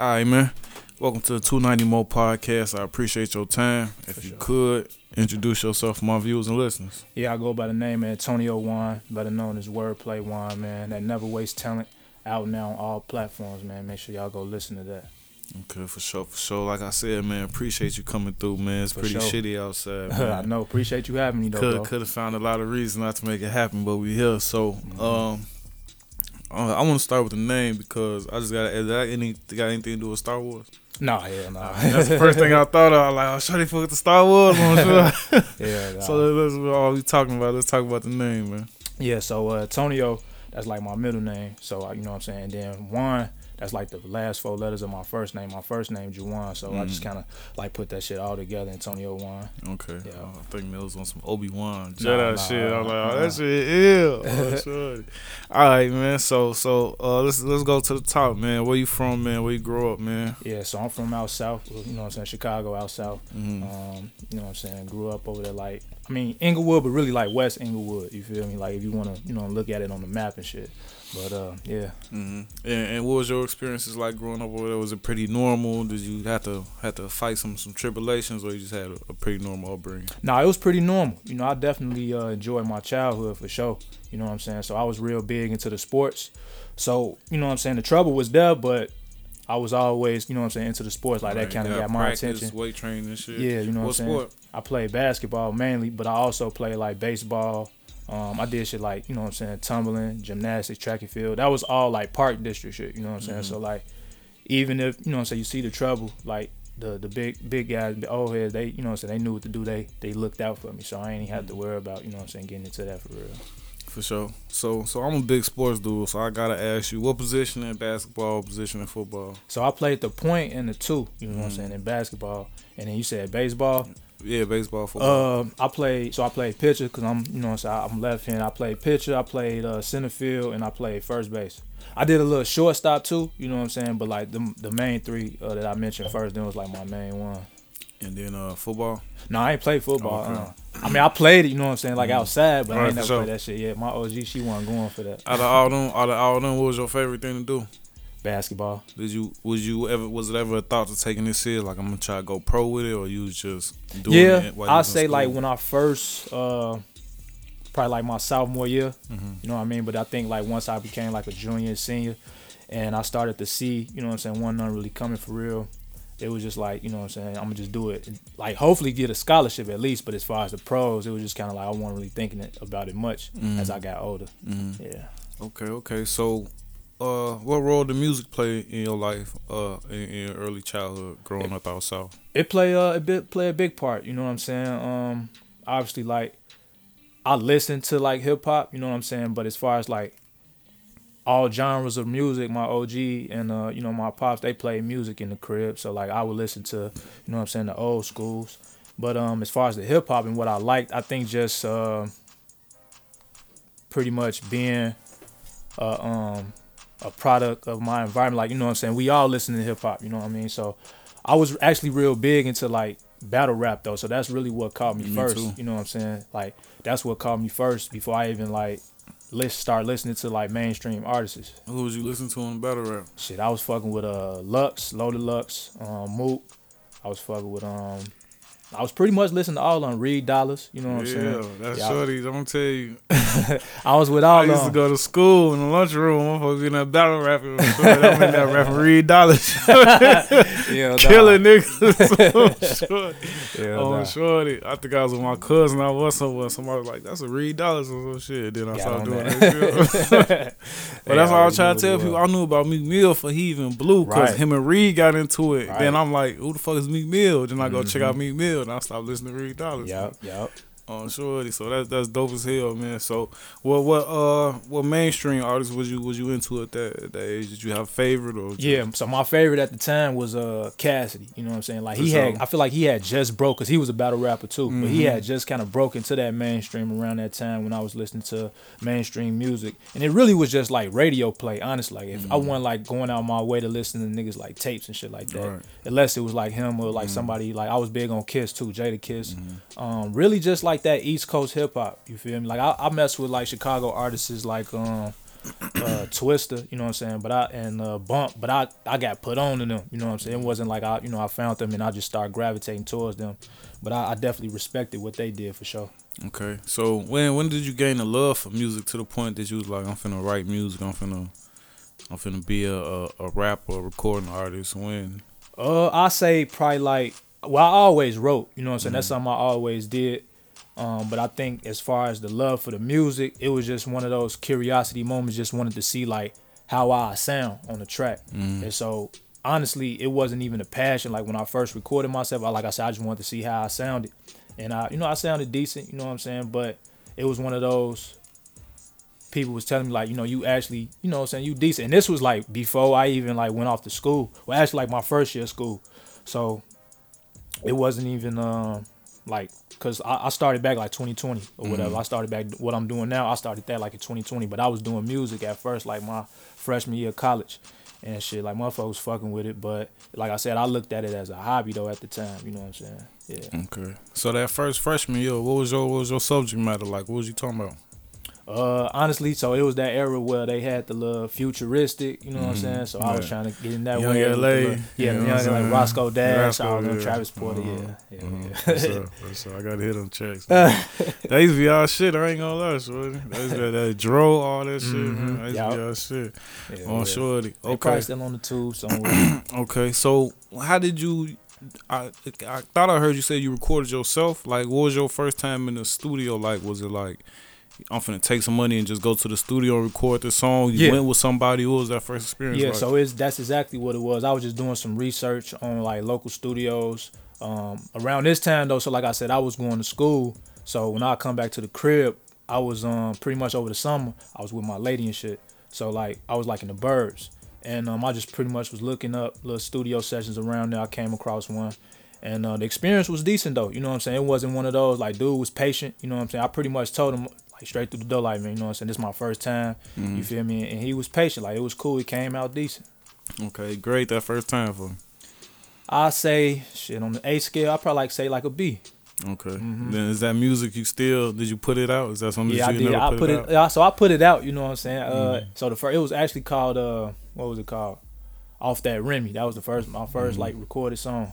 All right, man. Welcome to the 290 Mo podcast. I appreciate your time. If For you sure. could introduce yourself to my viewers and listeners. Yeah, I go by the name Antonio Juan, better known as Wordplay Juan, man. That never waste talent. Out now on all platforms, man. Make sure y'all go listen to that. Okay, for sure, for sure. Like I said, man, appreciate you coming through, man. It's For pretty sure. shitty outside. I know. Appreciate you having me, though, could could have found a lot of reasons not to make it happen, but we here. So, Mhm. um, uh, I want to start with the name because I just got is that any got anything to do with Star Wars? Nah, yeah, nah. That's the first thing I thought of. Like, oh, they fuck with the Star Wars one, sure. yeah, nah. So let's all we talking about. Let's talk about the name, man. Yeah, so uh, Antonio, that's like my middle name. So uh, you know what I'm saying. then Juan, that's like the last four letters of my first name. My first name Juwan. So I just Mhm. kind of like put that shit all together. Antonio Juan. Okay. Yeah. Uh, I think that was on some Obi Wan Jedi Nah, nah, shit. I was like, oh, nah. that shit ill. Oh, shorty. All right, man. So, so uh, let's let's go to the top, man. Where you from, man? Where you grow up, man? Yeah, so I'm from out south. You know what I'm saying. Chicago out south. Mm-hmm. Um, you know what I'm saying? Grew up over there like I mean Englewood, but really like West Englewood. You feel me? Like if you wanna, you know, look at it on the map and shit. But uh yeah. hmm And, and what was your experiences like growing up over there? Was it pretty normal? Did you have to have to fight some some tribulations, or you just had a, a pretty normal upbringing? Nah, it was pretty normal. You know, I definitely uh, enjoyed my childhood for sure. You know what I'm saying? So I was real big into the sports. So, you know what I'm saying? The trouble was there, but I was always, you know what I'm saying, into the sports. Like that kind of yeah, got my practice, attention. Weight training and shit. Yeah, you know what, What I'm saying? sport? I played basketball mainly, but I also played like baseball. Um, I did shit like, you know what I'm saying, tumbling, gymnastics, track and field. That was all like park district shit, you know what I'm saying? Mhm. So like even if, you know what I'm saying, you see the trouble, like the the big big guys, the old heads, they you know what I'm saying, they knew what to do. They they looked out for me. So I ain't even had to worry about, you know what I'm saying, getting into that for real. For sure. So, so I'm a big sports dude. So I gotta ask you, what position in basketball, position in football? So I played the point and the two, you know what I'm Mhm. saying, in basketball. And then you said baseball. Yeah, baseball, football. Um, I played so I played pitcher because I'm you know what I'm saying I'm left hand. I played pitcher. I played uh, center field and I played first base. I did a little shortstop too. You know what I'm saying. But like the the main three uh, that I mentioned first, then was like my main one. and then uh, football. No, I ain't played football. Okay. uh. I mean, I played it. You know what I'm saying, like Mhm. outside, but I ain't never sure. played that shit yet. My OG, she wasn't going for that Out of all them, out of all them, what was your favorite thing to do? basketball. Did you was you ever was it ever a thought to taking this serious? Like I'm gonna try to go pro with it, or you was just doing Yeah, it? you I say like when I first, uh, probably like my sophomore year. Mhm. You know what I mean? But I think like once I became like a junior and senior and I started to see, you know what I'm saying, one not really coming for real. It was just like, you know what I'm saying, I'm gonna just do it. And, like hopefully get a scholarship at least, but as far as the pros, it was just kinda like I wasn't really thinking it, about it much Mhm. as I got older. Mhm. Yeah. Okay, okay. So, uh, what role did music play in your life, uh, in, in your early childhood, growing up out south? It play uh, a bit play a big part, you know what I'm saying? Um obviously like I listen to like hip hop, you know what I'm saying, but as far as like all genres of music, my OG and uh, you know, my pops, they play music in the crib. So like I would listen to, you know what I'm saying, the old schools. But um as far as the hip hop and what I liked, I think just uh pretty much being uh um a product of my environment. Like, you know what I'm saying? We all listen to hip hop, you know what I mean? So I was actually real big into like battle rap though. So that's really what caught me, Me first. too. You know what I'm saying? Like that's what caught me first before I even like list start listening to like mainstream artists. Who was you listening to on battle rap? Shit, I was fucking with uh Lux, Loaded Lux, um, Mook. I was fucking with um I was pretty much listening to all on Reed Dollaz, you know what I'm yeah, saying? that's Yeah. shorty. I'm gonna tell you. I was with all. I used to go to school in the lunchroom. I'm supposed to be in that battle rapping. I'm in that rapping Reed Dollaz. yeah, Killing niggas. Shorty. Yeah, Oh, nah. shorty. I think I was with my cousin. I was somewhere. Somebody was like, that's a Reed Dollaz or some shit. Then I Got started doing that. But that's They all I was trying to tell what people. I knew about Meek Mill for he even blew because Right. him and Reed got into it. Then I'm like, who the fuck is Meek Mill? Then I go check Mhm. out Meek Mill and I stopped listening to Reed Dollaz. Yep, yep. Oh, shorty. So that's that's dope as hell, man. So what what uh what mainstream artists was you was you into at that at that age? Did you have a favorite or just- Yeah, so my favorite at the time was uh Cassidy. You know what I'm saying? Like For he had. I feel like he had just broke because he was a battle rapper too, but he Mhm. had just kind of broke into that mainstream around that time when I was listening to mainstream music, and it really was just like radio play. Honestly, like if I Mhm. wasn't like going out my way to listen to niggas like tapes and shit like that, Right. unless it was like him or like Mhm. somebody like I was big on Kiss too, Jadakiss. Mhm. Um, really just like that East Coast hip hop. You feel me? Like I, I mess with like Chicago artists like um uh, Twista, you know what I'm saying, but I and uh, Bump, but I I got put on to them, you know what I'm saying. It wasn't like I you know I found them and I just started gravitating towards them, but I, I definitely respected what they did for sure. Okay, so when when did you gain a love for music to the point that you was like, I'm finna write music, I'm finna I'm finna be a a, a rapper, a recording artist? When? Uh, I say probably like well, I always wrote, you know what I'm saying. That's something I always did. Um, but I think as far as the love for the music, it was just one of those curiosity moments. Just wanted to see like how I sound on the track, and so honestly, it wasn't even a passion. Like when I first recorded myself, I, like I said, I just wanted to see how I sounded, and I, you know, I sounded decent. You know what I'm saying? But it was one of those people was telling me like, you know, you actually, you know, what I'm saying you decent. And this was like before I even like went off to school. Well, actually, like my first year of school, so it wasn't even um like because I, I started back like 2020 or mm-hmm. whatever. I started back what I'm doing now. I started that like in 2020, but I was doing music at first, like my freshman year of college and shit. Like motherfuckers was fucking with it, but like I said, I looked at it as a hobby though at the time. You know what I'm saying? Yeah. Okay, so that first freshman year, what was your what was your subject matter like? What was you talking about? Uh, honestly, so it was that era where they had the little futuristic, you know what I'm saying? So I was trying to get in that Young way. LA, little- you yeah, know young, saying? like Roscoe Dash, I Roscoe, know, yeah. Travis Porter, Uh-huh. yeah, yeah, Uh, yeah. What's up? What's up? I gotta hit them checks. that used to be our shit. I ain't gonna lie, shorty. That used to be that dro, all that shit. Man. That used to be our shit. yeah, On yeah. shorty. They Okay. probably still on the tube somewhere. Okay. So how did you? I I thought I heard you say you recorded yourself. Like, what was your first time in the studio? Like, was it like? I'm finna take some money and just go to the studio and record the song. You Yeah. went with somebody. What was that first experience? Yeah, like? so it's that's exactly what it was. I was just doing some research on like local studios. Um, around this time though, so like I said, I was going to school. So when I come back to the crib, I was um pretty much over the summer. I was with my lady and shit. So like I was like in the burbs, and um I just pretty much was looking up little studio sessions around there. I came across one. And uh, the experience was decent though, you know what I'm saying? It wasn't one of those like dude was patient, you know what I'm saying? I pretty much told him like straight through the door, like man, you know what I'm saying? This is my first time, you feel me? And he was patient, like it was cool. He came out decent. okay, great. That first time for. him. I say shit on the A scale. I probably like say like a B. Okay. Then is that music you still? Did you put it out? Is that something Mm-hmm. Yeah, I that you did. never I put, put it, out? yeah, so I put it out. You know what I'm saying? Uh, so the first it was actually called uh, what was it called? Off that Remy. That was the first my 1st like recorded song.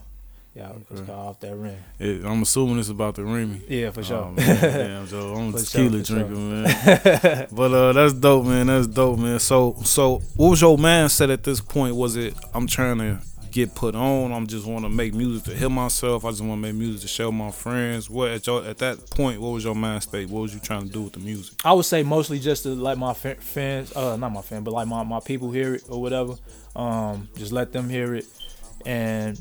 Yeah, it was Okay. Off That Remy. Yeah, I'm assuming it's about the Remy. Yeah, for sure. Oh. Damn, Joe, I'm a tequila sure, drinker, man. but uh, that's dope, man. That's dope, man. So, so what was your mindset at this point? Was it I'm trying to get put on? I'm just want to make music to hear myself. I just want to make music to show my friends. What at your at that point? What was your mind state? What was you trying to do with the music? I would say mostly just to let my fans, uh, not my fan, but like my, my people hear it or whatever. Um, just let them hear it, and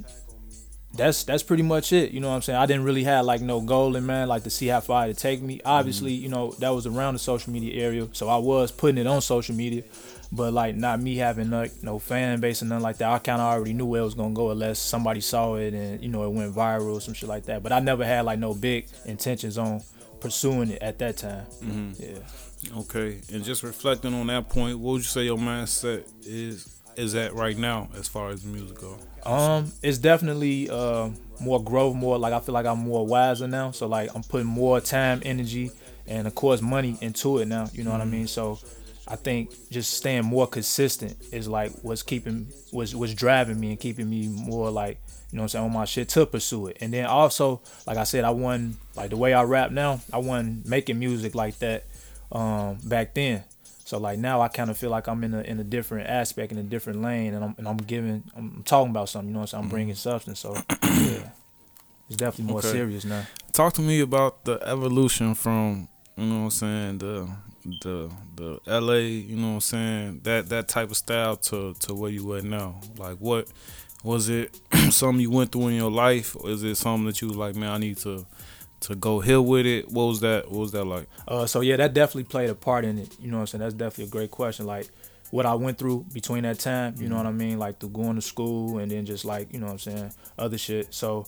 that's that's pretty much it. You know what I'm saying? I didn't really have like no goal in mind, like to see how far it take me. Obviously, mm-hmm. you know that was around the social media area, so I was putting it on social media, but like not me having like no fan base and nothing like that. I kind of already knew where it was gonna go unless somebody saw it and you know it went viral or some shit like that. But I never had like no big intentions on pursuing it at that time. Mm-hmm. Yeah. Okay, and just reflecting on that point, what would you say your mindset is is at right now as far as music go? Um, it's definitely uh more growth, more like I feel like I'm more wiser now. So like I'm putting more time, energy, and of course money into it now. You know what I mean? So I think just staying more consistent is like what's keeping was what's driving me and keeping me more like you know what I'm saying on my shit to pursue it. And then also, like I said, I wasn't like the way I rap now. I wasn't making music like that um back then. So like now I kind of feel like I'm in a in a different aspect in a different lane, and I'm and I'm giving I'm talking about something. You know what I'm saying? I'm mm-hmm. bringing substance. So yeah, it's definitely more Okay. serious now. Talk to me about the evolution from you know what I'm saying the the the LA you know what I'm saying that that type of style to to where you at now. Like what was it something you went through in your life, or is it something that you was like, man, I need to to go here with it? What was that? What was that like? Uh, so yeah, that definitely played a part in it. You know what I'm saying? That's definitely a great question. Like what I went through between that time, you know what I mean? Like through going to school and then just like, you know what I'm saying, other shit. So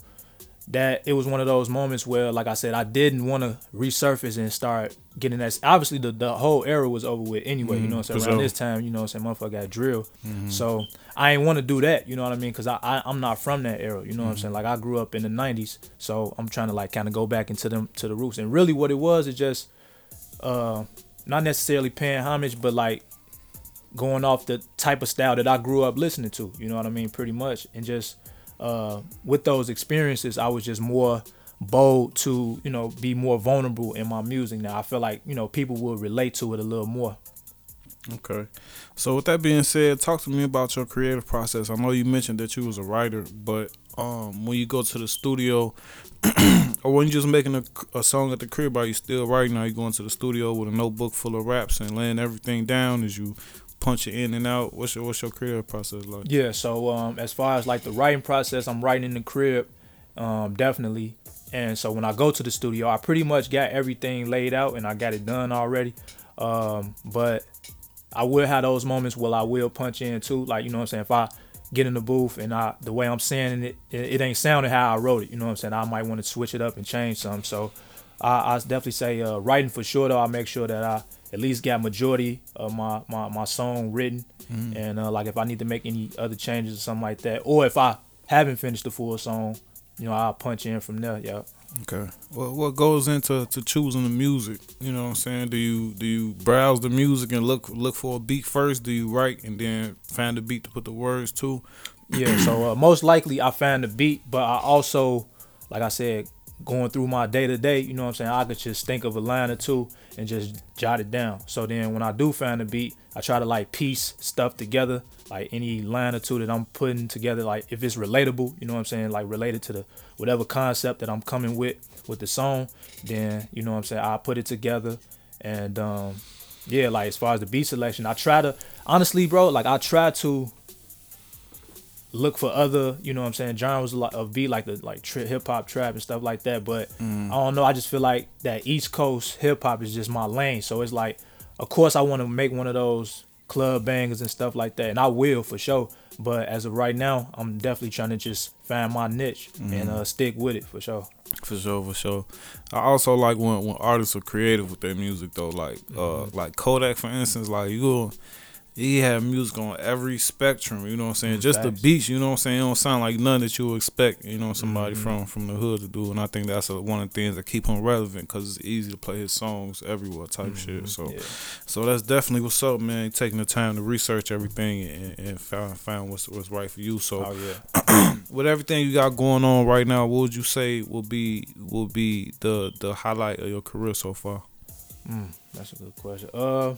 that it was one of those moments where, like I said, I didn't want to resurface and start getting that. Obviously, the, the whole era was over with anyway. You know what I'm saying? Mm-hmm. Around sure. this time, you know what I'm saying, motherfucker got drilled. So I ain't want to do that. You know what I mean? Because I, I I'm not from that era. You know what I'm saying? Like I grew up in the '90s, so I'm trying to like kind of go back into them to the roots. And really, what it was is just uh not necessarily paying homage, but like going off the type of style that I grew up listening to. You know what I mean? Pretty much, and just uh, with those experiences, I was just more bold to you know be more vulnerable in my music. Now I feel like you know people will relate to it a little more. Okay. So with that being said, talk to me about your creative process. I know you mentioned that you was a writer, but um, when you go to the studio or when you just making a, a song at the crib, are you still writing? Are you going to the studio with a notebook full of raps and laying everything down as you punch in and out? What's your what's your creative process like? Yeah, so um, as far as like the writing process, I'm writing in the crib, um, definitely. And so when I go to the studio, I pretty much got everything laid out and I got it done already. Um, but I will have those moments where I will punch in too. Like, you know what I'm saying? If I get in the booth and I the way I'm saying it, it, it ain't sounding how I wrote it. You know what I'm saying? I might want to switch it up and change some. So I, I definitely say uh, writing for sure though. I make sure that I at least got majority of my my, my song written. Mm. And uh, like if I need to make any other changes or something like that, or if I haven't finished the full song, you know, I'll punch in from there. Yeah. Okay. Well, what goes into to choosing the music? You know what I'm saying? Do you do you browse the music and look look for a beat first? Do you write and then find the beat to put the words to? Yeah. so uh, most likely I find the beat, but I also, like I said, going through my day to day, you know what I'm saying? I could just think of a line or two and just jot it down. So then when I do find a beat, I try to like piece stuff together, like any line or two that I'm putting together, like if it's relatable, you know what I'm saying, like related to the whatever concept that I'm coming with with the song, then you know what I'm saying, I put it together and um yeah, like as far as the beat selection, I try to honestly, bro, like I try to look for other, you know what I'm saying, genres of beat like the like tri- hip hop, trap and stuff like that. But mm. I don't know. I just feel like that East Coast hip hop is just my lane. So it's like, of course, I want to make one of those club bangers and stuff like that, and I will for sure. But as of right now, I'm definitely trying to just find my niche mm. and uh, stick with it for sure. For sure, for sure. I also like when when artists are creative with their music though. Like uh, mm-hmm. like Kodak, for instance. Like you he had music on every spectrum, you know what I'm saying? Just the beats, you know what I'm saying? It don't sound like none that you would expect, you know, somebody mm-hmm. from from the hood to do. And I think that's a, one of the things that keep him relevant because it's easy to play his songs everywhere type mm-hmm. shit. So yeah. so that's definitely what's up, man. Taking the time to research everything and, and find, find what's, what's right for you. So oh, yeah. with everything you got going on right now, what would you say will be will be the the highlight of your career so far? Mm, that's a good question. Uh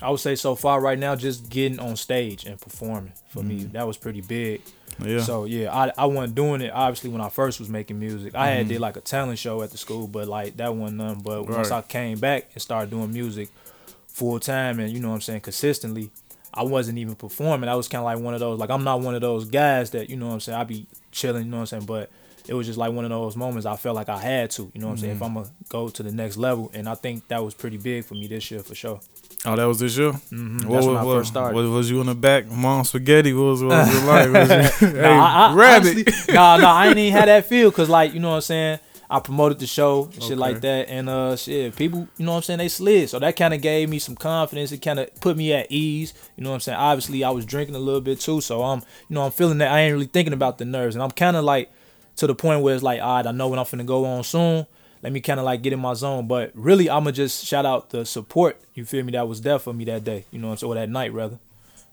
I would say so far right now, just getting on stage and performing for mm-hmm. me that was pretty big. Yeah. So yeah, I I wasn't doing it obviously when I first was making music. I mm-hmm. had did like a talent show at the school, but like that wasn't none. But right. once I came back and started doing music full time and you know what I'm saying consistently, I wasn't even performing. I was kind of like one of those like I'm not one of those guys that you know what I'm saying I be chilling, you know what I'm saying, but it was just like one of those moments I felt like I had to, you know what I'm saying, if mm-hmm. I'm gonna go to the next level. And I think that was pretty big for me this year for sure. Oh, that was this year. Mm-hmm. What, That's when I what, first started. What, was you in the back, mom spaghetti? What was, what was it like? Was you, hey, nah, I, rabbit. Honestly, nah, nah, I ain't even had that feel because, like, you know what I'm saying. I promoted the show, shit okay. like that, and uh, shit, people, you know what I'm saying, they slid. So that kind of gave me some confidence. It kind of put me at ease. You know what I'm saying. Obviously, I was drinking a little bit too, so I'm, you know, I'm feeling that. I ain't really thinking about the nerves, and I'm kind of like to the point where it's like, all right, I know when I'm finna go on soon let me kind of like get in my zone. But really, I'ma just shout out the support. You feel me? That was there for me that day. You know, so that night rather,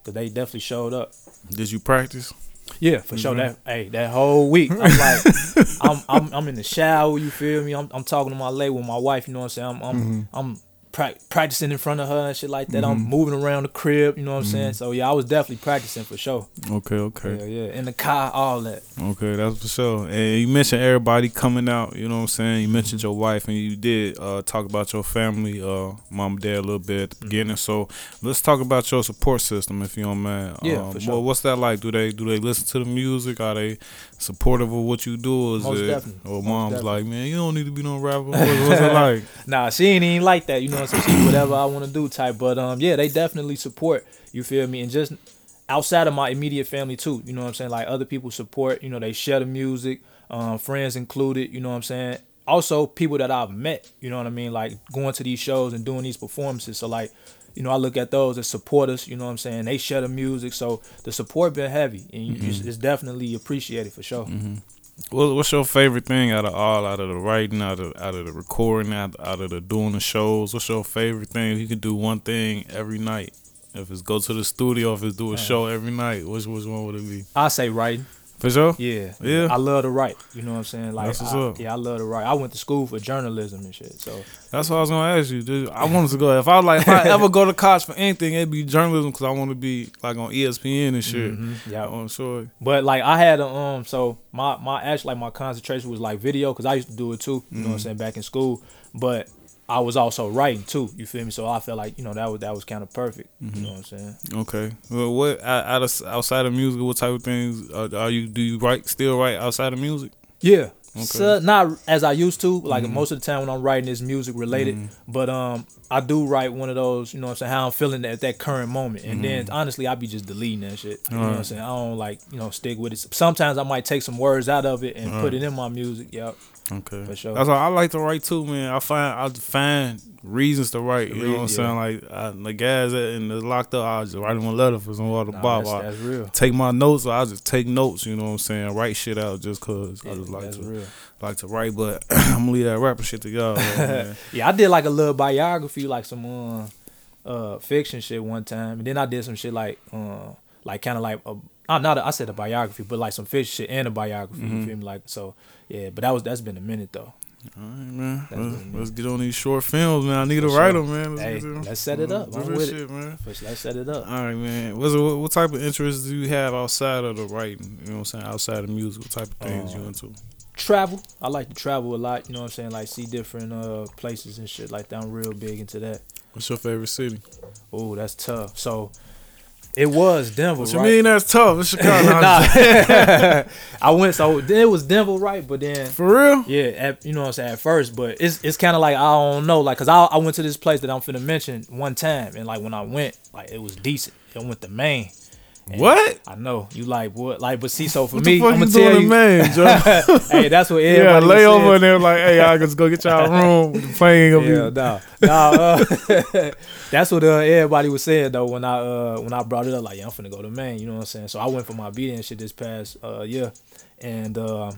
cause they definitely showed up. Did you practice? Yeah, for mm-hmm. sure. That hey, that whole week, I'm like, I'm, I'm I'm in the shower. You feel me? I'm I'm talking to my lady with my wife. You know what I'm saying? I'm I'm mm-hmm. I'm pra- practicing in front of her and shit like that. Mm-hmm. I'm moving around the crib, you know what I'm mm-hmm. saying? So yeah, I was definitely practicing for sure. Okay, okay. Yeah, yeah. In the car, all that. Okay, that's for sure. And you mentioned everybody coming out, you know what I'm saying? You mentioned your wife and you did uh, talk about your family, uh, mom and dad a little bit at the mm-hmm. beginning. So let's talk about your support system if you don't mind. Yeah, um, for sure. Well, what's that like? Do they do they listen to the music? Are they supportive of what you do? Or is Most it definitely. or mom's definitely. like, man, you don't need to be no rapper. What, what's it like? nah, she ain't even like that, you know I'm whatever I want to do type. But um, yeah, they definitely support. You feel me? And just outside of my immediate family too. You know what I'm saying? Like other people support. You know, they share the music, um, friends included. You know what I'm saying? Also, people that I've met. You know what I mean? Like going to these shows and doing these performances. So like. You know, I look at those as supporters. You know what I'm saying? They share the music, so the support been heavy, and mm-hmm. it's, it's, definitely appreciated for sure. Mm-hmm. What, what's your favorite thing out of all, out of the writing, out of out of the recording, out, out of the doing the shows? What's your favorite thing? You can do one thing every night. If it's go to the studio, if it's do a show every night, which which one would it be? I say writing. For sure. Yeah, Yeah. I love to write. You know what I'm saying? Like, That's what's I- up. yeah, I love to write. I went to school for journalism and shit. So That's what I was gonna ask you. Dude. I wanted to go. If I like, if I ever go to college for anything, it'd be journalism because I want to be like on ESPN and shit. mhm, yeah. I'm sure. But like I had a um, so my my actually like my concentration was like video because I used to do it too. You know what I'm saying back in school, but I was also writing too. You feel me? So I felt like you know that was that was kind of perfect. You know what I'm saying? Okay. Well, what out of outside of music? What type of things uh, are you? Do you write still write outside of music? Yeah. Okay. So, not as I used to. Like most of the time when I'm writing is music related. But um I do write one of those, you know what I'm saying, how I'm feeling at that current moment. And then honestly I be just deleting that shit. You know what I'm saying? I don't like, you know, stick with it. Sometimes I might take some words out of it and put it in my music. Yep. Okay. For sure. That's why I like to write too, man. I find I find reasons to write. You know what I'm Reason, saying? Like I, the guys that in the locked up, I just write them a letter for some water Nah, Bob. that's, that's real. take my notes. Or I just take notes. You know what I'm saying? Write shit out just cause I just like to real. like to write. But I'm gonna leave that rapper shit to y'all. man. Yeah, I did like a little biography, like some uh, uh fiction shit one time, and then I did some shit like uh like kind of like a, uh, not a, I said a biography, but like some fish shit and a biography. Mm-hmm. You feel me? Like so, yeah. But that was that's been a minute though. All right, man. Let's, let's get on these short films, man. I need to For write them, man. Let's Hey, them. let's set it up. I'm with it. shit, man. But let's set it up. All right, man. What's what, what type of interests do you have outside of the writing? You know what I'm saying? Outside of music, what type of things you Uh, into? Travel. I like to travel a lot. You know what I'm saying? Like see different uh places and shit like that. I'm real big into that. What's your favorite city? Oh, that's tough. So it was Denver, What you right? mean that's tough? It's Chicago. nah. I went so it was Denver, right? But then For real? Yeah, at, you know what I'm saying at first, but it's it's kind of like I don't know, like, cause I I went to this place that I'm finna mention one time, and like when I went, like it was decent. I went to Maine. And What? I know you like what, like, but see, so for What me, I'm gonna tell you, Joe? hey, that's what yeah, everybody lay over saying. there like, hey, I just go get y'all room. The plane gonna Yeah, be. no, no. Uh, that's what uh, everybody was saying though when I uh when I brought it up. Like, yeah, I'm finna go to Maine. You know what I'm saying? So I went for my beat and shit this past uh year, and uh,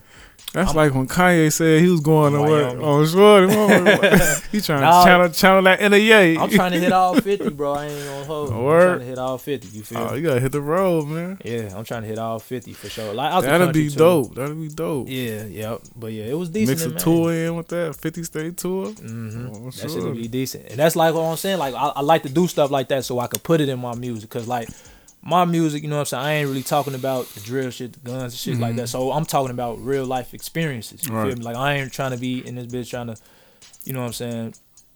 That's like when Kanye said he was going to what? Oh, sure. he trying Nah. to channel, channel that yay. I'm trying to hit all 50, bro. I ain't gonna hold. I'm trying to hit all 50. You feel? Oh, me? you gotta hit the road, man. Yeah, I'm trying to hit all 50 for sure. Like, the That'd be too. dope. That'd be dope. Yeah, yeah. But yeah, it was decent. Mix a Maine. tour in with that 50 state tour. Mm-hmm. Oh, That sure. would be decent. And that's like what I'm saying. Like, I, I like to do stuff like that so I could put it in my music. Cause like my music, you know what I'm saying? I ain't really talking about the drill shit, the guns and shit like that. So I'm talking about real life experiences. You Mm-hmm. Right. feel me? Like I ain't trying to be in this bitch trying to, you know what I'm saying?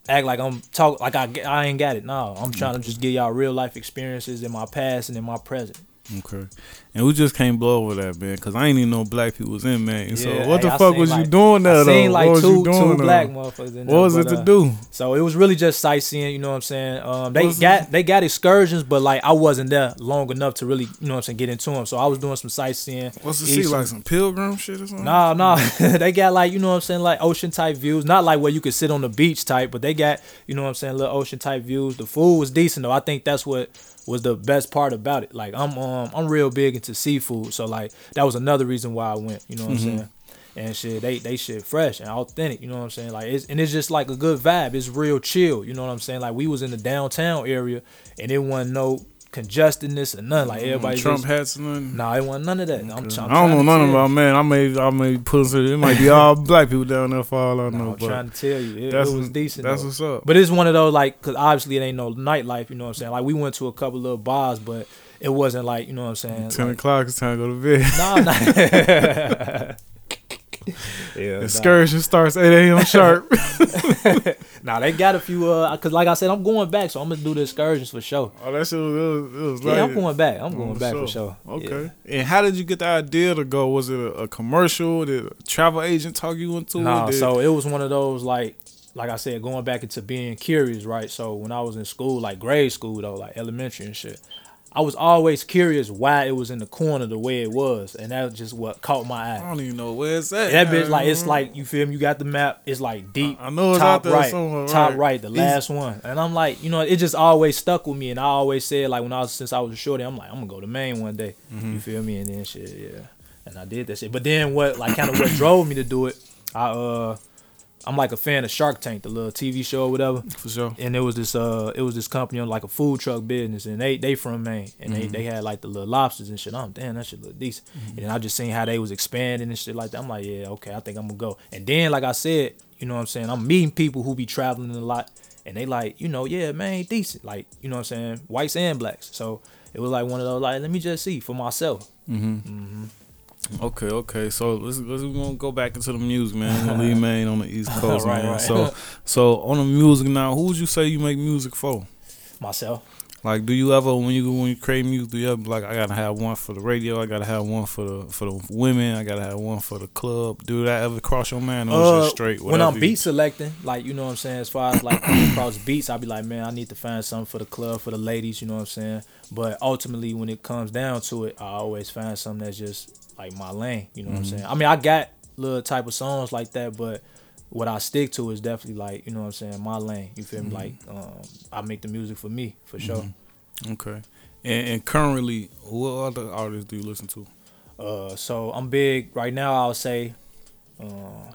Act like I'm talk like I, I ain't got it. No, I'm trying to just give y'all real life experiences in my past and in my present. Okay. And we just can't blow over that, man, because I ain't even know black people was in, man. So what hey, the I fuck was you like- doing there, I though? seen like what was two you doing two black motherfuckers in there. What was but, it to uh, do? So it was really just sightseeing, you know what I'm saying? Um, they it- got they got excursions, but like I wasn't there long enough to really, you know what I'm saying, get into them. So I was doing some sightseeing. What's the see, like some pilgrim shit or something? Nah, nah. they got like, you know what I'm saying, like ocean type views. Not like where you could sit on the beach type, but they got, you know what I'm saying, little ocean type views. The food was decent though. I think that's what was the best part about it. Like I'm um I'm real big into seafood. So like that was another reason why I went, you know what Mm-hmm. I'm saying? And shit, they they shit fresh and authentic, you know what I'm saying? Like it's and it's just like a good vibe. It's real chill, you know what I'm saying? Like we was in the downtown area and it wasn't no congestedness or nothing. Like mm-hmm. everybody Trump just, hats and nothing. Nah, it wasn't none of that. I'm, I'm I don't know trying to nothing about man. I may I may put some, it might be all black people down there for all I know. Nah, I'm trying to tell you, it, that's it was decent. That's though. what's up. But it's one of those like, cause obviously it ain't no nightlife. You know what I'm saying? Like we went to a couple little bars, but it wasn't like you know what I'm saying. Ten Like, o'clock it's time to go to bed. nah, nah. yeah, nah. Excursion starts eight a.m. sharp. Nah, they got a few. Uh, cause like I said, I'm going back, so I'm gonna do the excursions for sure. oh, that shit was, it was, it was Yeah, I'm going back. I'm going back for sure. Okay. Yeah. And how did you get the idea to go? Was it a, a commercial? Did a travel agent talk you into Nah, it? Did- so it was one of those like, like I said, going back into being curious, right? So when I was in school, like grade school though, like elementary and shit, I was always curious why it was in the corner the way it was, and that was just what caught my eye. I don't even know where it's at. That bitch, like it's like you feel me. You got the map. It's like deep. I know it's top out there right, somewhere, top right. the last one. And I'm like, you know, it just always stuck with me. And I always said, like when I was since I was a shorty, I'm like, I'm gonna go to Maine one day. Mm-hmm. You feel me? And then shit, yeah. and I did that shit. But then what like kind of what drove me to do it, I uh I'm like a fan of Shark Tank, the little TV show or whatever. For sure. And it was this uh it was this company on like a food truck business and they they from Maine and they, mm-hmm. they had like the little lobsters and shit. I'm damn that shit look decent. Mm-hmm. And I just seen how they was expanding and shit like that. I'm like, yeah, okay, I think I'm gonna go. And then like I said, you know what I'm saying, I'm meeting people who be traveling a lot and they like, you know, yeah, man, decent. Like, you know what I'm saying? Whites and blacks. So it was like one of those like, let me just see for myself. Mm-hmm. Okay, okay. So let's let's we gonna go back into the music, man. We're gonna leave Maine on the East Coast, Right, man. right. So so on the music now, who would you say you make music for? Myself. Like, do you ever when you when you create music, do you ever like I gotta have one for the radio, I gotta have one for the for the women, I gotta have one for the club. Do that ever cross your mind or Uh, straight? when I'm beat selecting, like you know what I'm saying, as far as like across beats, I'll be like, man, I need to find something for the club for the ladies, you know what I'm saying. But ultimately, when it comes down to it, I always find something that's just like my lane, you know what I'm Mm-hmm. saying. I mean, I got little type of songs like that, but what I stick to is definitely like you know what I'm saying, my lane. You feel Mm-hmm. me? Like um, I make the music for me for sure. Okay. And, and currently, what other artists do you listen to? Uh, so I'm big right now. I'll say, uh,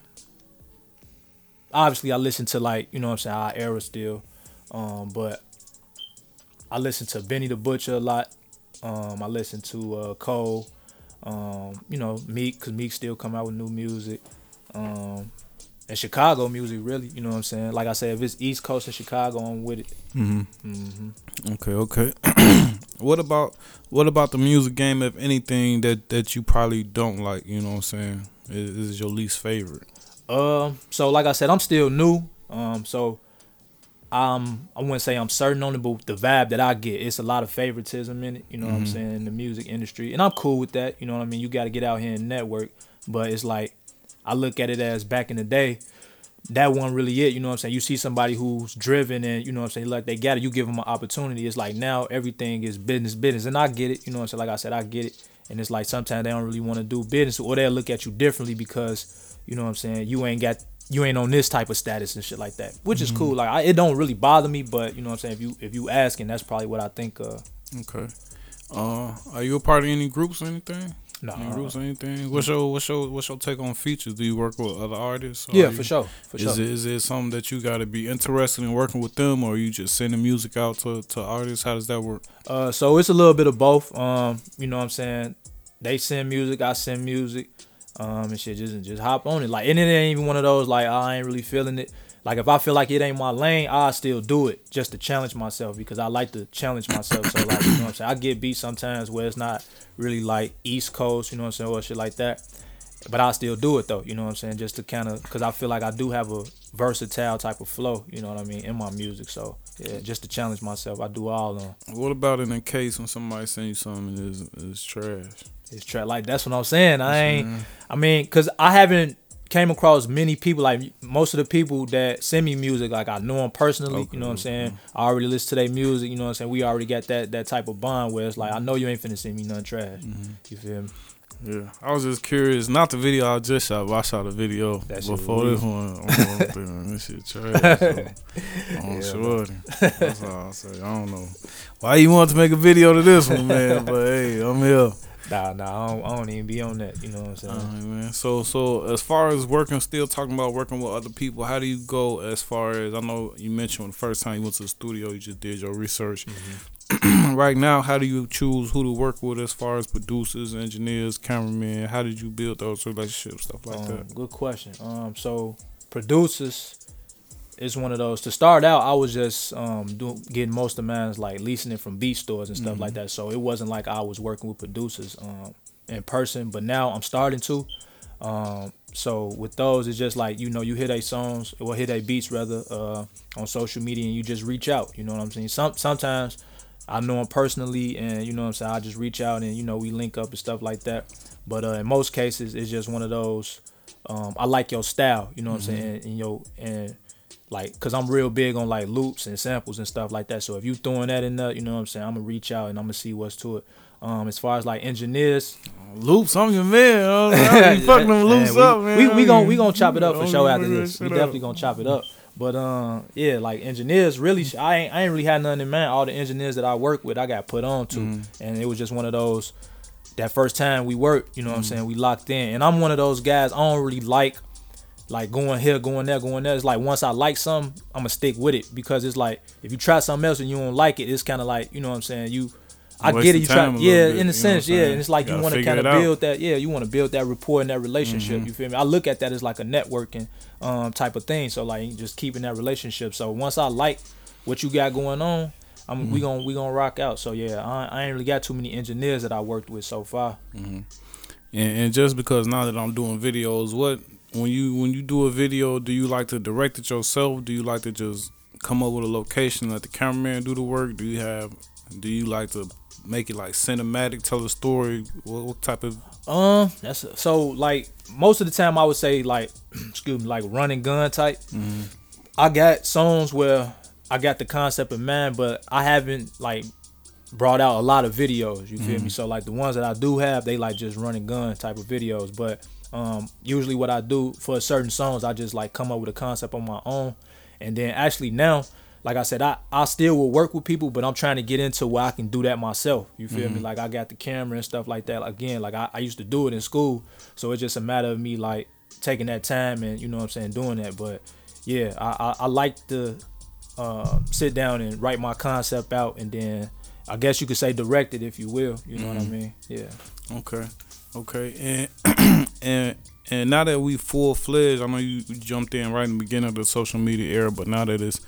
obviously I listen to like you know what I'm saying our era still, um, but I listen to Benny the Butcher a lot. Um, I listen to uh, Cole, um, you know Meek because Meek still come out with new music, um, and Chicago music really. You know what I'm saying? Like I said, if it's East Coast and Chicago, I'm with it. Mm-hmm. hmm Okay, okay. what about what about the music game? If anything that that you probably don't like, you know what I'm saying? Is, is your least favorite? Um, so like I said, I'm still new. Um, so um, I wouldn't say I'm certain on it, but the vibe that I get, it's a lot of favoritism in it. You know what I'm Mhm. saying in the music industry, and I'm cool with that. You know what I mean? You got to get out here and network, but it's like I look at it as back in the day. That wasn't really it, you know what I'm saying? You see somebody who's driven and you know what I'm saying, like they got it, you give them an opportunity. It's like now everything is business, business, and I get it, you know what I'm saying? Like I said, I get it, and it's like sometimes they don't really want to do business, or they'll look at you differently because you know what I'm saying, you ain't got you ain't on this type of status and shit like that, which is cool. Like I, it don't really bother me, but you know what I'm saying. If you if you asking, that's probably what I think. Uh, Okay. Uh, are you a part of any groups or anything? No, or anything? What's your what's your what's your take on features? Do you work with other artists? yeah, are for sure, for sure. Is it is it something that you got to be interested in working with them, or you just sending music out to, to artists? How does that work? Uh, so it's a little bit of both. Um, you know what I'm saying? They send music, I send music. Um, and shit, just just hop on it. Like, and it ain't even one of those like I ain't really feeling it. Like if I feel like it ain't my lane, I still do it just to challenge myself because I like to challenge myself. So like, you know what I'm saying? I get beat sometimes where it's not really like East Coast, you know what I'm saying, or shit like that. But I still do it though, you know what I'm saying, just to kind of, cause I feel like I do have a versatile type of flow, you know what I mean, in my music. So yeah, just to challenge myself, I do all of them. What about in a case when somebody send you something is is trash? It's tra- like that's what I'm saying. I ain't. Mhm. I mean, cause I haven't came across many people like most of the people that send me music. Like I know them personally. Okay, You know what I'm saying. I already listen to their music. You know what I'm saying. We already got that that type of bond where it's like I know you ain't finna send me nothing trash. Mhm. You feel me? Yeah, I was just curious. Not the video I just shot, but I shot a video That before this one. I'm going this shit trash. So, I'm Yeah, sure. That's all I say. I don't know why you want to make a video to this one, man. But hey, I'm here. Nah, nah. I don't, I don't even be on that. You know what I'm saying. All right, man. So, so as far as working, still talking about working with other people. How do you go as far as I know you mentioned when the first time you went to the studio, you just did your research. right now, how do you choose who to work with as far as producers, engineers, cameramen? How did you build those relationships, stuff like um, that? Good question. Um, so producers is one of those. To start out, I was just um doing getting most of mine like leasing it from beat stores and stuff Mhm. like that. So it wasn't like I was working with producers um in person. But now I'm starting to. Um, so with those, it's just like you know you hear their songs or hear their beats rather uh on social media and you just reach out. You know what I'm saying? Some sometimes. I know them personally, and you know what I'm saying. I just reach out and you know we link up and stuff like that. But uh, in most cases, it's just one of those. Um, I like your style, you know what I'm saying, and, and your and like, cause I'm real big on like loops and samples and stuff like that. So if you throwing that in there, you know what I'm saying, I'm gonna reach out and I'm gonna see what's to it. Um, as far as like engineers, Loops, I'm your man. Be fucking them loops we, up, man. We we gonna we gonna chop it up for sure after this. We definitely gonna chop it up. But um, yeah, like engineers, really, I ain't I ain't really had nothing in mind. All the engineers that I work with, I got put on to, Mhm. and it was just one of those. that first time we worked, you know what I'm saying, we locked in. And I'm one of those guys, I don't really like like going here, going there, going there. It's like once I like something, I'm gonna stick with it because it's like if you try something else and you don't like it, it's kind of like you know what I'm saying. You, I get it. You try, yeah, bit, in a sense, yeah. And it's like you, you want to kind of build that, yeah. You want to build that rapport and that relationship. Mm-hmm. You feel me? I look at that as like a networking um, type of thing. So like just keeping that relationship. So once I like what you got going on, I'm mm-hmm. we gonna we gonna rock out. So yeah, I, I ain't really got too many engineers that I worked with so far. Mm-hmm. And, and just because now that I'm doing videos, what when you when you do a video, do you like to direct it yourself? Do you like to just come up with a location, let the cameraman do the work? Do you have do you like to make it like cinematic, tell a story? What, what type of um that's a, so like most of the time I would say like excuse me like running gun type. Mm-hmm. I got songs where I got the concept in mind, but I haven't like brought out a lot of videos. You feel mm-hmm. me? So like the ones that I do have, they like just running gun type of videos, but um, usually what I do for certain songs, I just like come up with a concept on my own. And then actually now, like I said, I, I still will work with people, but I'm trying to get into where I can do that myself. You feel mm-hmm. me? Like I got the camera and stuff like that. Again, like I, I used to do it in school. So it's just a matter of me like taking that time and you know what I'm saying, doing that. But yeah, I, I, I like to uh, sit down and write my concept out and then I guess you could say direct it if you will. You know mm-hmm. what I mm-hmm. mean? Yeah. Okay. Okay. And and and now that we full fledged, I know you jumped in right in the beginning of the social media era, but now that it's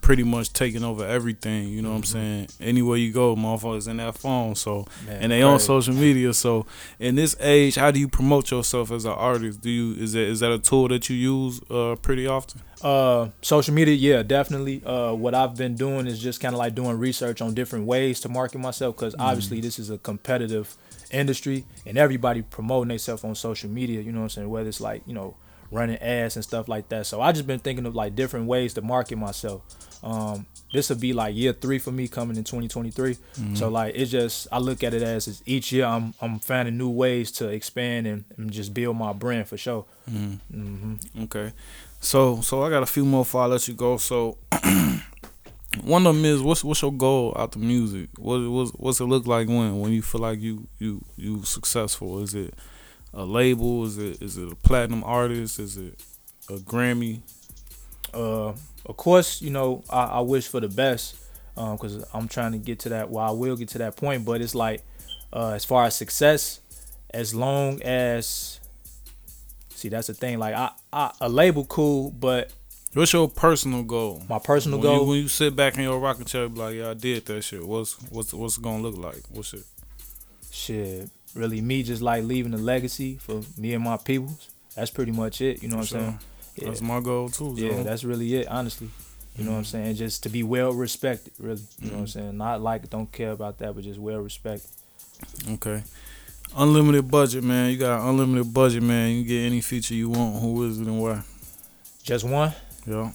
pretty much taking over everything, you know what mm-hmm. I'm saying? Anywhere you go, motherfuckers in that phone. So Man, and they right. on social media. So in this age, how do you promote yourself as an artist? Do you is that is that a tool that you use uh, pretty often? Uh, social media, yeah, definitely. Uh, what I've been doing is just kind of like doing research on different ways to market myself because mm-hmm. obviously this is a competitive industry and everybody promoting themselves on social media, you know what I'm saying? Whether it's like, you know, running ads and stuff like that. So I just been thinking of like different ways to market myself. Um, this will be like year three for me coming in 2023. Mm-hmm. So like it's just I look at it as each year I'm I'm finding new ways to expand and, and just build my brand for sure. Mm-hmm. Mm-hmm. Okay, so so I got a few more before I let you go. So one of them is what's what's your goal out the music? What what's, what's it look like when when you feel like you you you successful? Is it a label? Is it is it a platinum artist? Is it a Grammy? Uh, of course, you know I, I wish for the best because um, I'm trying to get to that. Well, I will get to that point, but it's like uh, as far as success, as long as see that's the thing. Like I, I a label cool, but What's your personal goal? My personal when goal. You, when you sit back in your rocking chair, be like, yeah, I did that shit. What's what's what's it gonna look like? What's it? Shit, really, me just like leaving a legacy for me and my peoples. That's pretty much it. You know what I'm saying? Yeah. That's my goal too. Yeah, that's really it. Honestly, you know what I'm mm-hmm. saying? Just to be well respected, really. You know what I'm mm-hmm. saying? Not like don't care about that, but just well respected. Okay. Unlimited budget, man. You got unlimited budget, man. You can get any feature you want. Who is it and why? Just one. Yeah.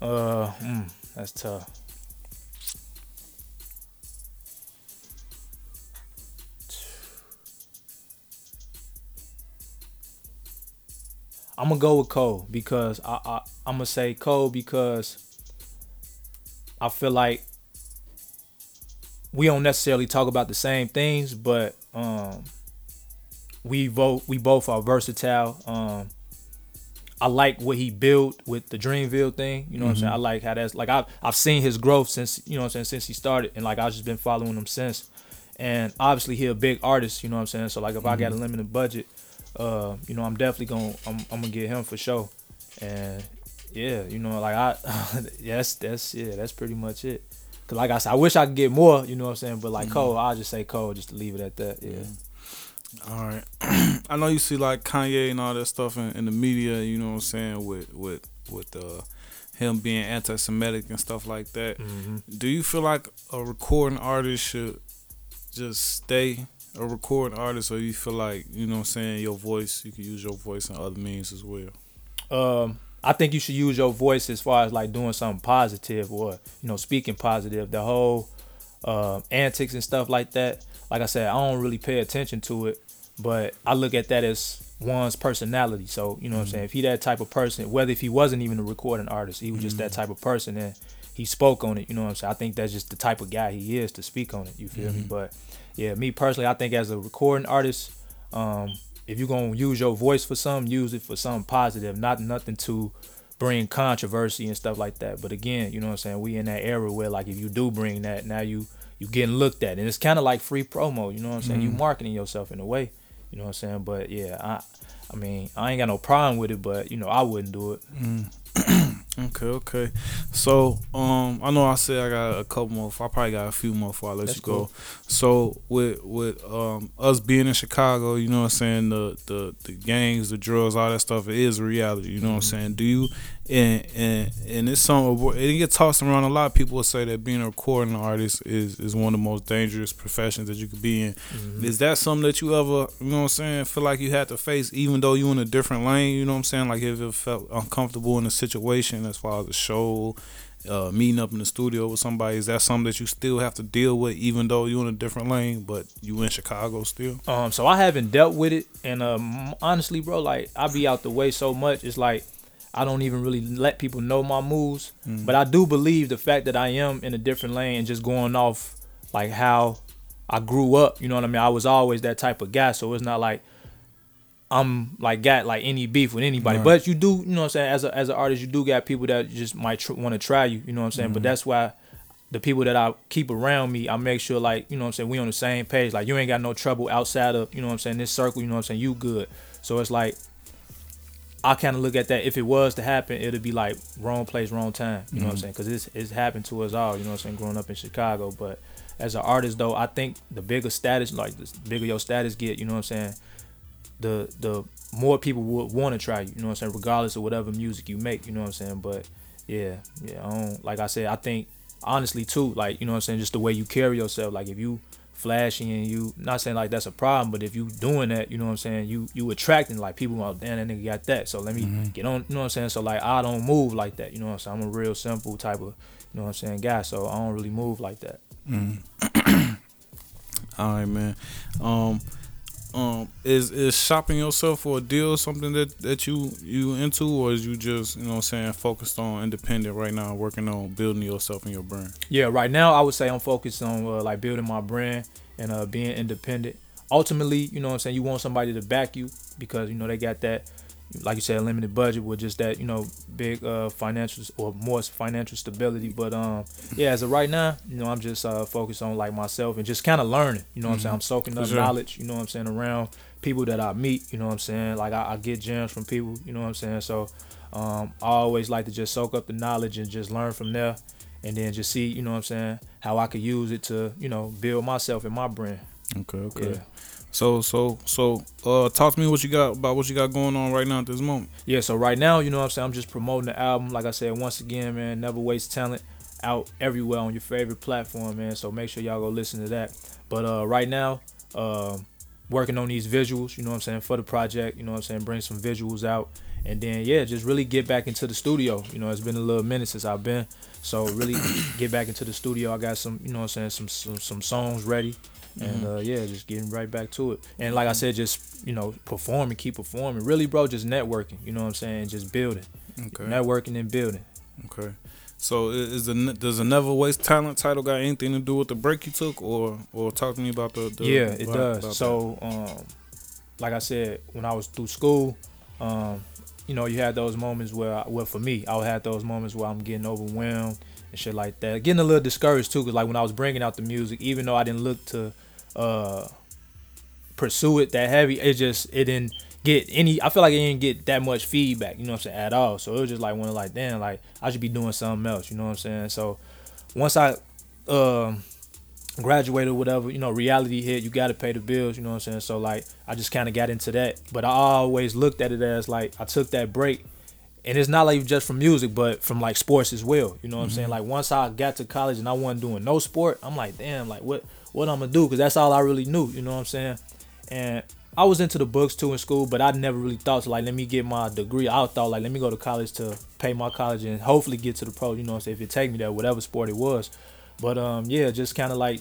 Uh, mm, that's tough. I'm gonna go with Cole because I, I I'm gonna say Cole because I feel like we don't necessarily talk about the same things, but um, we both we both are versatile. Um, I like what he built with the Dreamville thing. You know what mm-hmm. I'm saying? I like how that's like I've I've seen his growth since you know what I'm saying since he started, and like I've just been following him since. And obviously he a big artist. You know what I'm saying? So like if mm-hmm. I got a mm-hmm. limited budget, uh, you know I'm definitely gonna I'm, I'm gonna get him for sure. And yeah, you know like I yes that's yeah that's pretty much it. Cause like I said, I wish I could get more. You know what I'm saying? But like mm-hmm. Cole, I'll just say Cole just to leave it at that. Yeah. Mm-hmm. All right. I know you see like Kanye and all that stuff in, in, the media, you know what I'm saying, with with with uh him being anti Semitic and stuff like that. Mm-hmm. Do you feel like a recording artist should just stay a recording artist or you feel like, you know what I'm saying, your voice, you can use your voice in other means as well? Um I think you should use your voice as far as like doing something positive or, you know, speaking positive. The whole uh, antics and stuff like that. Like I said, I don't really pay attention to it but I look at that as one's personality. So, you know mm-hmm. what I'm mm-hmm. saying? If he that type of person, whether if he wasn't even a recording artist, he was just mm-hmm. that type of person and he spoke on it, you know what I'm saying? I think that's just the type of guy he is to speak on it, you feel mm-hmm. me? But yeah, me personally, I think as a recording artist, um, if you're gonna use your voice for something, use it for something positive, not nothing to bring controversy and stuff like that. But again, you know what I'm saying? We in that era where like if you do bring that, now you you getting looked at, and it's kind of like free promo. You know what I'm saying? Mm-hmm. You marketing yourself in a way. You know what I'm saying? But yeah, I I mean I ain't got no problem with it, but you know I wouldn't do it. Okay, okay. So, um, I know I said I got a couple more. I probably got a few more before I let That's you go. cool. So, with with um us being in Chicago, you know what I'm saying, the the the gangs, the drugs, all that stuff, it is a reality. You know what I'm Mm-hmm. saying? Do you and and and it's some it get tossed around. A lot of people will say that being a recording artist is is one of the most dangerous professions that you could be in. Mm-hmm. Is that something that you ever, you know what I'm saying, feel like you had to face, even though you in a different lane? You know what I'm saying? Like if it felt uncomfortable in a situation as far as a show, uh, meeting up in the studio with somebody, is that something that you still have to deal with, even though you're in a different lane, but you in Chicago still? Um, so I haven't dealt with it, and um, honestly, bro, like I be out the way so much, it's like I don't even really let people know my moves. Mm. But I do believe the fact that I am in a different lane and just going off like how I grew up. You know what I mean? I was always that type of guy, so it's not like I'm like got like any beef with anybody. Right. But you do, you know what I'm saying? As a as an artist, you do got people that just might tr- want to try you. You know what I'm saying? But mm-hmm. that's why the people that I keep around me, I make sure like, you know what I'm saying, we on the same page. Like you ain't got no trouble outside of, you know what I'm saying, this circle, you know what I'm saying, you good. So it's like I kind of look at that if it was to happen, it'd be like wrong place, wrong time. You know what I'm mm-hmm. saying? Because it's it's happened to us all. You know what I'm saying? Growing up in Chicago, but as an artist though, I think the bigger status, like the bigger your status get, you know what I'm saying, the the more people would want to try you. You know what I'm saying? Regardless of whatever music you make. You know what I'm saying? But yeah, yeah. I don't, like I said, I think honestly too, like you know what I'm saying, just the way you carry yourself. Like if you flashy and you not saying like that's a problem, but if you doing that, you know what I'm saying, you you attracting like people oh damn that nigga got that. So let me get on you know what I'm saying? So like I don't move like that, you know what I'm saying? I'm a real simple type of you know what I'm saying, guy. So I don't really move like that. All right, man. Um, um, is is shopping yourself for a deal something that that you you into, or is you just you know what I'm saying focused on independent right now, working on building yourself and your brand? Yeah, right now I would say I'm focused on uh, like building my brand and uh, being independent. Ultimately, you know what I'm saying, you want somebody to back you because you know they got that like you said limited budget with just that, you know, big uh financial or more financial stability, but um yeah, as of right now, you know, I'm just uh focused on like myself and just kind of learning, you know what I'm saying? I'm soaking up sure. knowledge, you know what I'm saying, around people that I meet, you know what I'm saying? Like I, I get gems from people, you know what I'm saying? So um I always like to just soak up the knowledge and just learn from there and then just see, you know what I'm saying, how I could use it to, you know, build myself and my brand. Okay, okay. Yeah. So so so uh, talk to me what you got about what you got going on right now at this moment. Yeah, so right now, you know what I'm saying, I'm just promoting the album. Like I said, once again, man, Never Waste Talent out everywhere on your favorite platform, man. So make sure y'all go listen to that. But uh right now, uh, working on these visuals, you know what I'm saying, for the project, you know what I'm saying, bring some visuals out. And then yeah, just really get back into the studio. You know, it's been a little minute since I've been. So really get back into the studio. I got some, you know what I'm saying, some some, some songs ready. And uh, yeah, just getting right back to it. And like I said, just you know, performing, keep performing. Really, bro, just networking. You know what I'm saying? Just building, Okay. networking and building. Okay. So is the does the Never Waste Talent title got anything to do with the break you took, or or talk to me about the? the yeah, it does. so, um, like I said, when I was through school, um, you know, you had those moments where, I, well, for me, I had those moments where I'm getting overwhelmed and shit like that, getting a little discouraged too, because like when I was bringing out the music, even though I didn't look to uh pursue it that heavy, it just it didn't get any. I feel like it didn't get that much feedback, you know what I'm saying, at all. So it was just like one of like, damn, like I should be doing something else, you know what I'm saying. So once I um graduated whatever, you know, reality hit, you got to pay the bills, you know what I'm saying? So, like, I just kind of got into that. But I always looked at it as, like, I took that break. And it's not like just from music, but from, like, sports as well. You know what I'm saying? Like, once I got to college and I wasn't doing no sport, I'm like, damn, like, what, what I'm going to do? Because that's all I really knew, you know what I'm saying? And I was into the books, too, in school, but I never really thought to, like, let me get my degree. I thought, like, let me go to college to pay my college and hopefully get to the pro, you know what I'm saying? If it take me there, whatever sport it was. But um, yeah, just kind of like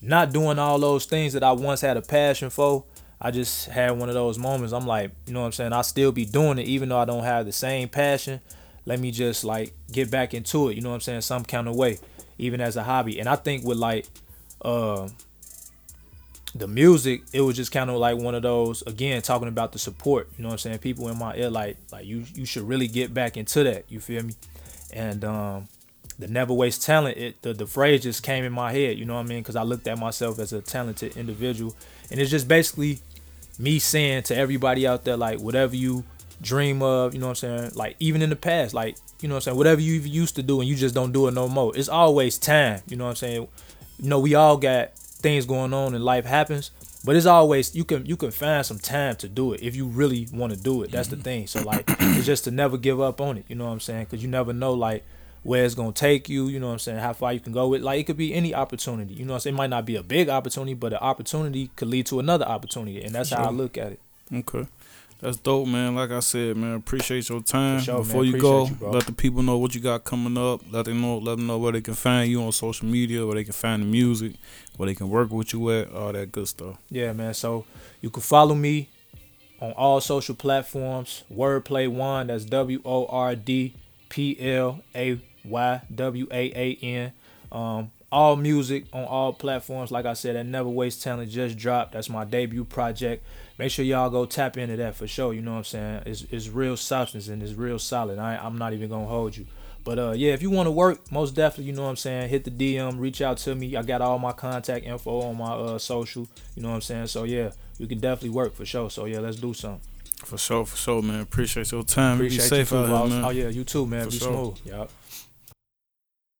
not doing all those things that I once had a passion for. I just had one of those moments. I'm like, you know what I'm saying? I still be doing it even though I don't have the same passion. Let me just like get back into it, you know what I'm saying? Some kind of way, even as a hobby. And I think with like uh the music, it was just kind of like one of those again talking about the support. You know what I'm saying? People in my ear like like you you should really get back into that. You feel me? And um, the never waste talent. It the the phrase just came in my head. You know what I mean? Because I looked at myself as a talented individual, and it's just basically me saying to everybody out there like whatever you dream of. You know what I'm saying? Like even in the past, like you know what I'm saying? Whatever you used to do and you just don't do it no more. It's always time. You know what I'm saying? You know we all got things going on and life happens but it's always you can you can find some time to do it if you really want to do it that's the mm-hmm. thing so like it's just to never give up on it you know what i'm saying because you never know like where it's gonna take you you know what i'm saying how far you can go with like it could be any opportunity you know what i'm saying it might not be a big opportunity but an opportunity could lead to another opportunity and that's how i look at it Okay. That's dope, man. Like I said, man, appreciate your time. Sure, Before man. you go, you, let the people know what you got coming up. Let them know, let them know where they can find you on social media, where they can find the music, where they can work with you at, all that good stuff. Yeah, man. So you can follow me on all social platforms. Wordplay Waan. That's W O R D P L A Y W A A N. Um, all music on all platforms. Like I said, that Never Waste Talent just dropped. That's my debut project. Make sure y'all go tap into that for sure. You know what I'm saying? It's, it's real substance and it's real solid. I, I'm not even gonna hold you. But uh, yeah, if you want to work, most definitely, you know what I'm saying. Hit the DM, reach out to me. I got all my contact info on my uh social. You know what I'm saying. So yeah, we can definitely work for sure. So yeah, let's do something. For sure, for sure, man. Appreciate your time. Appreciate Be safe you too, out here, man. Oh yeah, you too, man. For Be sure. smooth. Yup.